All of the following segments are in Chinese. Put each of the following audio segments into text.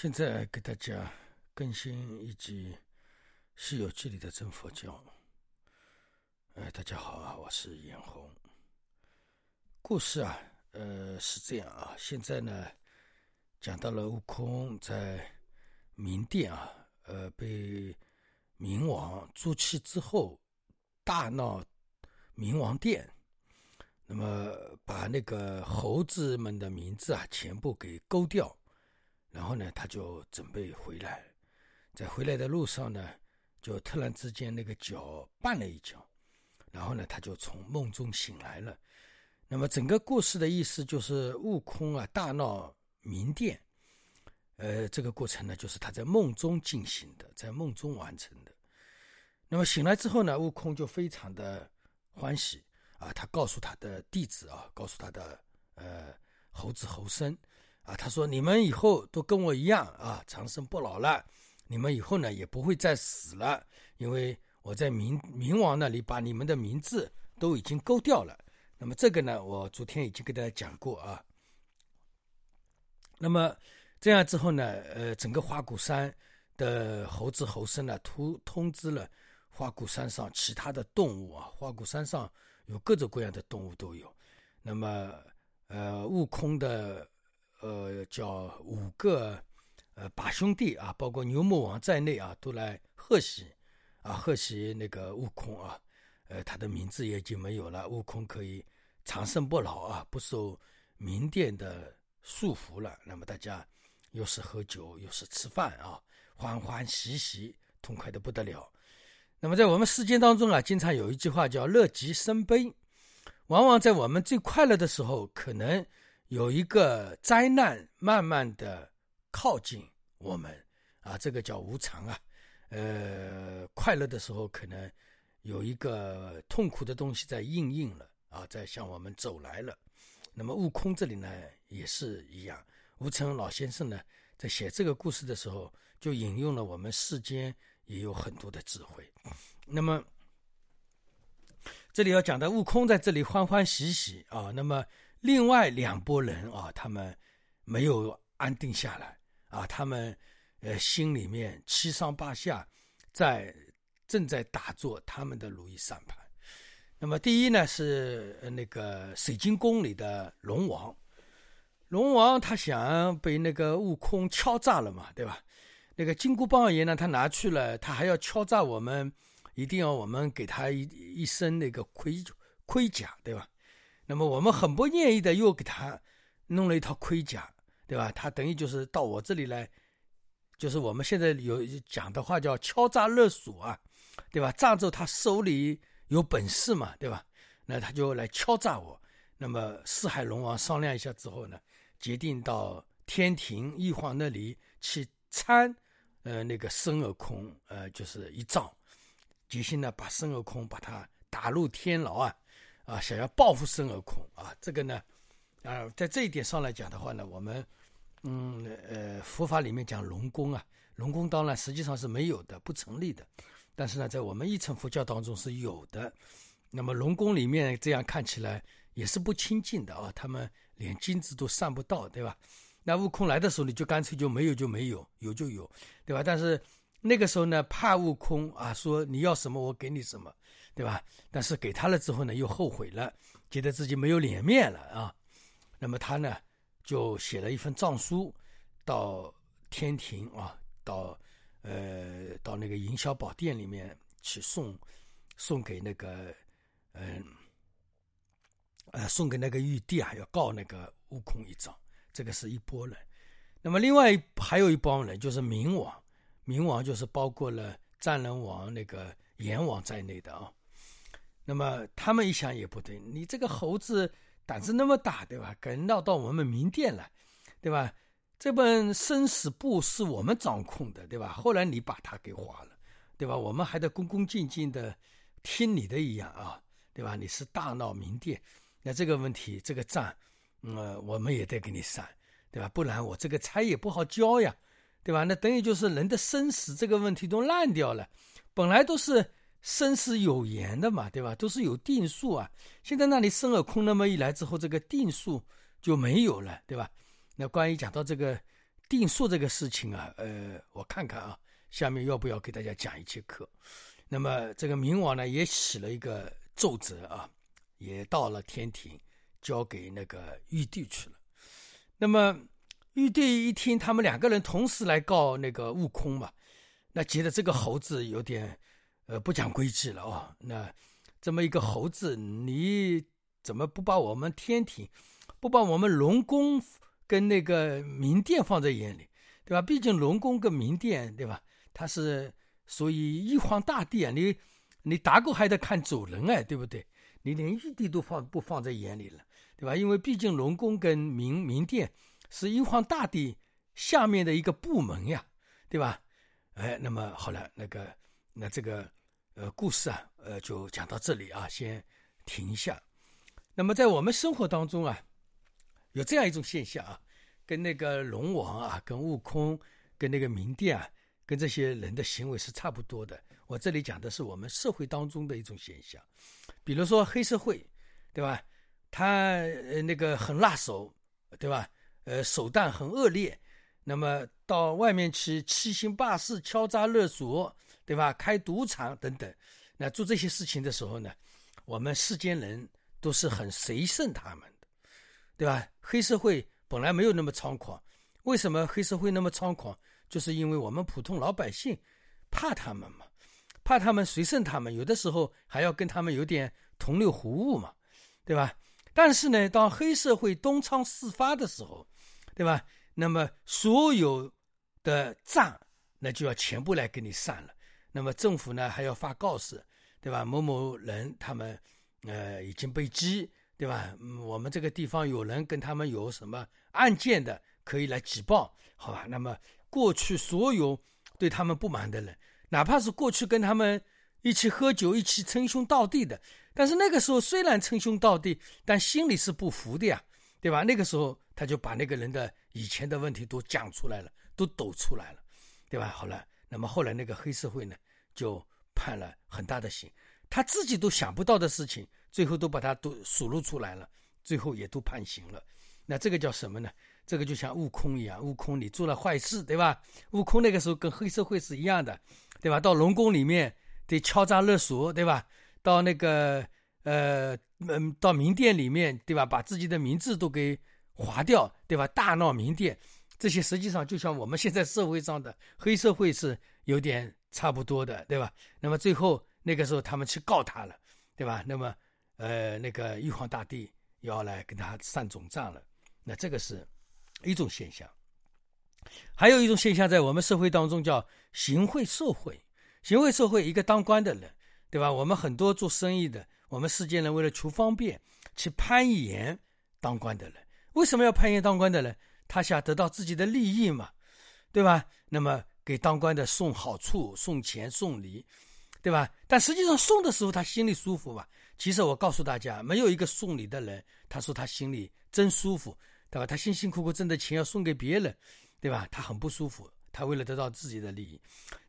现在给大家更新一集《西游记》里的真佛教。哎，大家好啊，我是严红。故事啊，呃，是这样啊。现在呢，讲到了悟空在明殿啊，呃，被冥王诛弃之后，大闹冥王殿，那么把那个猴子们的名字啊，全部给勾掉。然后呢，他就准备回来，在回来的路上呢，就突然之间那个脚绊了一脚，然后呢，他就从梦中醒来了。那么整个故事的意思就是，悟空啊大闹明殿，呃，这个过程呢，就是他在梦中进行的，在梦中完成的。那么醒来之后呢，悟空就非常的欢喜啊，他告诉他的弟子啊，告诉他的呃猴子猴孙。啊，他说：“你们以后都跟我一样啊，长生不老了。你们以后呢，也不会再死了，因为我在冥冥王那里把你们的名字都已经勾掉了。那么这个呢，我昨天已经给大家讲过啊。那么这样之后呢，呃，整个花果山的猴子猴孙呢，通通知了花果山上其他的动物啊，花果山上有各种各样的动物都有。那么，呃，悟空的。”呃，叫五个呃把兄弟啊，包括牛魔王在内啊，都来贺喜啊，贺喜那个悟空啊，呃，他的名字也已经没有了，悟空可以长生不老啊，不受冥殿的束缚了。那么大家又是喝酒又是吃饭啊，欢欢喜喜，痛快的不得了。那么在我们世间当中啊，经常有一句话叫乐极生悲，往往在我们最快乐的时候，可能。有一个灾难慢慢的靠近我们啊，这个叫无常啊。呃，快乐的时候可能有一个痛苦的东西在应应了啊，在向我们走来了。那么悟空这里呢也是一样，吴承恩老先生呢在写这个故事的时候就引用了我们世间也有很多的智慧。那么这里要讲的悟空在这里欢欢喜喜啊，那么。另外两拨人啊，他们没有安定下来啊，他们呃心里面七上八下，在正在打坐他们的如意算盘。那么第一呢是那个水晶宫里的龙王，龙王他想被那个悟空敲诈了嘛，对吧？那个金箍棒爷呢，他拿去了，他还要敲诈我们，一定要我们给他一一身那个盔盔甲，对吧？那么我们很不愿意的，又给他弄了一套盔甲，对吧？他等于就是到我这里来，就是我们现在有讲的话叫敲诈勒索啊，对吧？仗着他手里有本事嘛，对吧？那他就来敲诈我。那么四海龙王商量一下之后呢，决定到天庭玉皇那里去参，呃，那个孙悟空，呃，就是一仗，决心呢把孙悟空把他打入天牢啊。啊，想要报复孙悟空啊，这个呢，啊，在这一点上来讲的话呢，我们，嗯，呃，佛法里面讲龙宫啊，龙宫当然实际上是没有的，不成立的，但是呢，在我们一乘佛教当中是有的。那么龙宫里面这样看起来也是不清净的啊，他们连金子都上不到，对吧？那悟空来的时候，你就干脆就没有就没有，有就有，对吧？但是那个时候呢，怕悟空啊，说你要什么我给你什么。对吧？但是给他了之后呢，又后悔了，觉得自己没有脸面了啊。那么他呢，就写了一份诏书，到天庭啊，到呃，到那个营销宝殿里面去送，送给那个嗯，呃，送给那个玉帝啊，要告那个悟空一状。这个是一拨人。那么另外还有一帮人，就是冥王，冥王就是包括了战人王、那个阎王在内的啊。那么他们一想也不对，你这个猴子胆子那么大，对吧？敢闹到我们明殿来，对吧？这本生死簿是我们掌控的，对吧？后来你把它给划了，对吧？我们还得恭恭敬敬的听你的一样啊，对吧？你是大闹明殿，那这个问题这个账，呃，我们也得给你算，对吧？不然我这个差也不好交呀，对吧？那等于就是人的生死这个问题都烂掉了，本来都是。生死有言的嘛，对吧？都是有定数啊。现在那里生了空那么一来之后，这个定数就没有了，对吧？那关于讲到这个定数这个事情啊，呃，我看看啊，下面要不要给大家讲一节课？那么这个冥王呢，也起了一个奏折啊，也到了天庭，交给那个玉帝去了。那么玉帝一听，他们两个人同时来告那个悟空嘛，那觉得这个猴子有点呃不讲规矩了哦。那这么一个猴子，你怎么不把我们天庭，不把我们龙宫？跟那个明殿放在眼里，对吧？毕竟龙宫跟明殿，对吧？它是属于玉皇大帝啊，你你打狗还得看主人哎，对不对？你连玉帝都放不放在眼里了，对吧？因为毕竟龙宫跟明明殿是玉皇大帝下面的一个部门呀，对吧？哎，那么好了，那个那这个呃故事啊，呃就讲到这里啊，先停一下。那么在我们生活当中啊。有这样一种现象啊，跟那个龙王啊，跟悟空，跟那个明殿啊，跟这些人的行为是差不多的。我这里讲的是我们社会当中的一种现象，比如说黑社会，对吧？他呃那个很辣手，对吧？呃，手段很恶劣，那么到外面去欺行霸市、敲诈勒索，对吧？开赌场等等，那做这些事情的时候呢，我们世间人都是很随顺他们的。对吧？黑社会本来没有那么猖狂，为什么黑社会那么猖狂？就是因为我们普通老百姓怕他们嘛，怕他们随顺他们，有的时候还要跟他们有点同流合污嘛，对吧？但是呢，当黑社会东窗事发的时候，对吧？那么所有的账那就要全部来给你算了，那么政府呢还要发告示，对吧？某某人他们呃已经被缉。对吧？我们这个地方有人跟他们有什么案件的，可以来举报，好吧？那么过去所有对他们不满的人，哪怕是过去跟他们一起喝酒、一起称兄道弟的，但是那个时候虽然称兄道弟，但心里是不服的呀，对吧？那个时候他就把那个人的以前的问题都讲出来了，都抖出来了，对吧？好了，那么后来那个黑社会呢，就判了很大的刑，他自己都想不到的事情。最后都把他都数落出来了，最后也都判刑了。那这个叫什么呢？这个就像悟空一样，悟空你做了坏事，对吧？悟空那个时候跟黑社会是一样的，对吧？到龙宫里面得敲诈勒索，对吧？到那个呃嗯，到明殿里面，对吧？把自己的名字都给划掉，对吧？大闹明殿，这些实际上就像我们现在社会上的黑社会是有点差不多的，对吧？那么最后那个时候他们去告他了，对吧？那么。呃，那个玉皇大帝要来跟他算总账了，那这个是一种现象。还有一种现象，在我们社会当中叫行贿受贿。行贿受贿，一个当官的人，对吧？我们很多做生意的，我们世间人为了求方便，去攀岩当官的人，为什么要攀岩当官的人？他想得到自己的利益嘛，对吧？那么给当官的送好处、送钱、送礼，对吧？但实际上送的时候，他心里舒服吧？其实我告诉大家，没有一个送礼的人，他说他心里真舒服，对吧？他辛辛苦苦挣的钱要送给别人，对吧？他很不舒服，他为了得到自己的利益。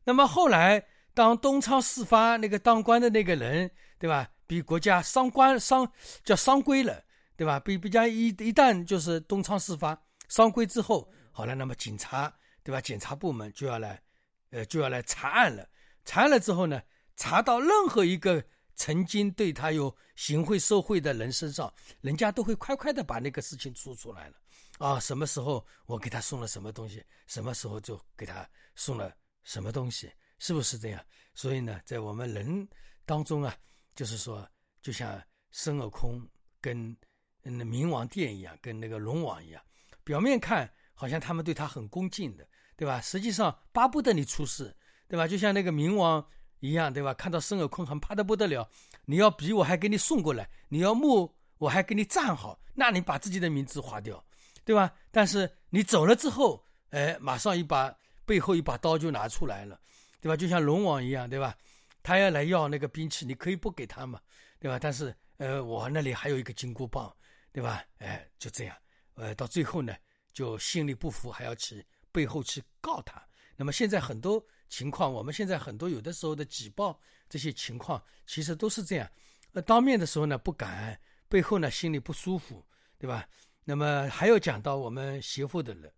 那么后来，当东窗事发，那个当官的那个人，对吧？比国家伤官伤叫伤归了，对吧？比比较一一旦就是东窗事发双规之后，好了，那么警察，对吧？检察部门就要来，呃，就要来查案了。查案了之后呢，查到任何一个。曾经对他有行贿受贿的人身上，人家都会快快的把那个事情说出来了，啊，什么时候我给他送了什么东西，什么时候就给他送了什么东西，是不是这样？所以呢，在我们人当中啊，就是说，就像孙悟空跟嗯冥王殿一样，跟那个龙王一样，表面看好像他们对他很恭敬的，对吧？实际上巴不得你出事，对吧？就像那个冥王。一样对吧？看到孙悟空很怕的不得了，你要笔我还给你送过来，你要木我还给你站好，那你把自己的名字划掉，对吧？但是你走了之后，哎，马上一把背后一把刀就拿出来了，对吧？就像龙王一样，对吧？他要来要那个兵器，你可以不给他嘛，对吧？但是呃，我那里还有一个金箍棒，对吧？哎，就这样，呃，到最后呢，就心里不服，还要去背后去告他。那么现在很多。情况，我们现在很多有的时候的举报这些情况，其实都是这样。呃，当面的时候呢不敢，背后呢心里不舒服，对吧？那么还有讲到我们邪妇的人，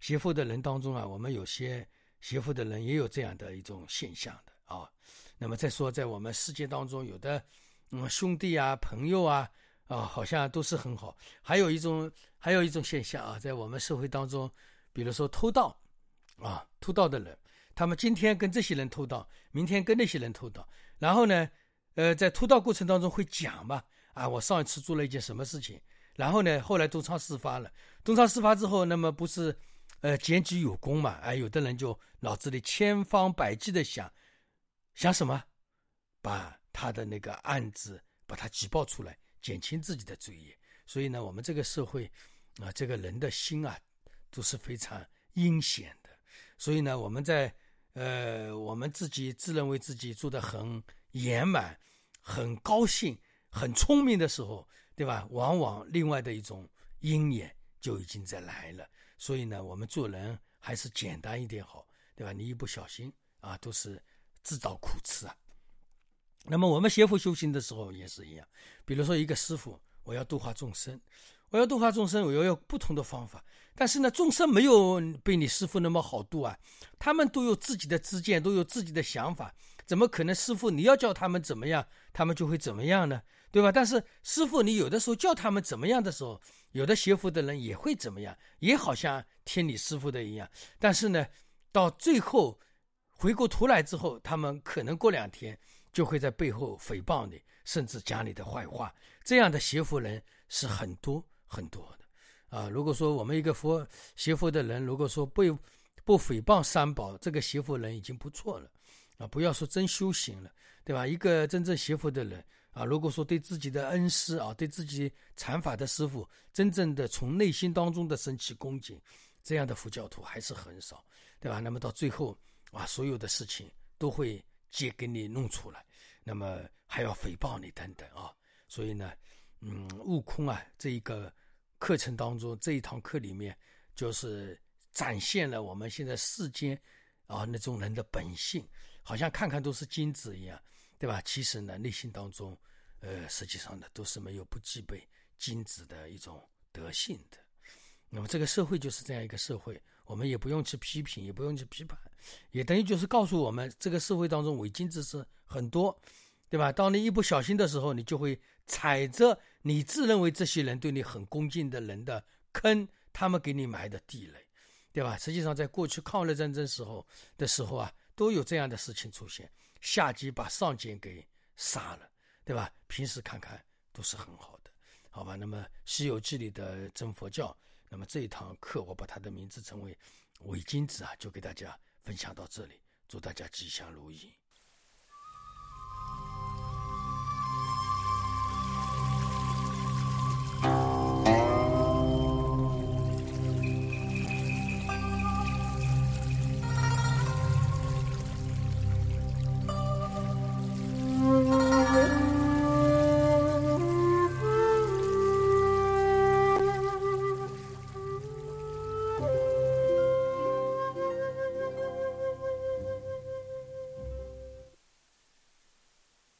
邪佛的人当中啊，我们有些邪佛的人也有这样的一种现象的啊。那么再说，在我们世界当中，有的嗯兄弟啊、朋友啊啊，好像都是很好。还有一种，还有一种现象啊，在我们社会当中，比如说偷盗啊，偷盗的人，他们今天跟这些人偷盗，明天跟那些人偷盗，然后呢，呃，在偷盗过程当中会讲嘛啊，我上一次做了一件什么事情，然后呢，后来东窗事发了，东窗事发之后，那么不是。呃，检举有功嘛？哎，有的人就脑子里千方百计的想，想什么，把他的那个案子把他举报出来，减轻自己的罪业。所以呢，我们这个社会啊，这个人的心啊，都是非常阴险的。所以呢，我们在呃，我们自己自认为自己做的很圆满、很高兴、很聪明的时候，对吧？往往另外的一种鹰眼就已经在来了。所以呢，我们做人还是简单一点好，对吧？你一不小心啊，都是自找苦吃啊。那么我们学佛修行的时候也是一样，比如说一个师傅，我要度化众生，我要度化众生，我要用不同的方法。但是呢，众生没有被你师傅那么好度啊，他们都有自己的知见，都有自己的想法，怎么可能师傅你要叫他们怎么样，他们就会怎么样呢？对吧？但是师傅你有的时候叫他们怎么样的时候，有的学佛的人也会怎么样，也好像听你师傅的一样。但是呢，到最后回过头来之后，他们可能过两天就会在背后诽谤你，甚至讲你的坏话。这样的邪佛人是很多很多的啊。如果说我们一个佛邪佛的人，如果说不不诽谤三宝，这个邪佛人已经不错了啊。不要说真修行了，对吧？一个真正邪佛的人。啊，如果说对自己的恩师啊，对自己禅法的师傅，真正的从内心当中的升起恭敬，这样的佛教徒还是很少，对吧？那么到最后啊，所有的事情都会借给你弄出来，那么还要诽谤你等等啊。所以呢，嗯，悟空啊，这一个课程当中，这一堂课里面，就是展现了我们现在世间啊那种人的本性，好像看看都是金子一样。对吧？其实呢，内心当中，呃，实际上呢，都是没有不具备金子的一种德性的。那么这个社会就是这样一个社会，我们也不用去批评，也不用去批判，也等于就是告诉我们，这个社会当中伪君子是很多，对吧？当你一不小心的时候，你就会踩着你自认为这些人对你很恭敬的人的坑，他们给你埋的地雷，对吧？实际上，在过去抗日战争时候的时候啊，都有这样的事情出现。下级把上级给杀了，对吧？平时看看都是很好的，好吧？那么《西游记》里的真佛教，那么这一堂课我把它的名字称为伪君子啊，就给大家分享到这里，祝大家吉祥如意。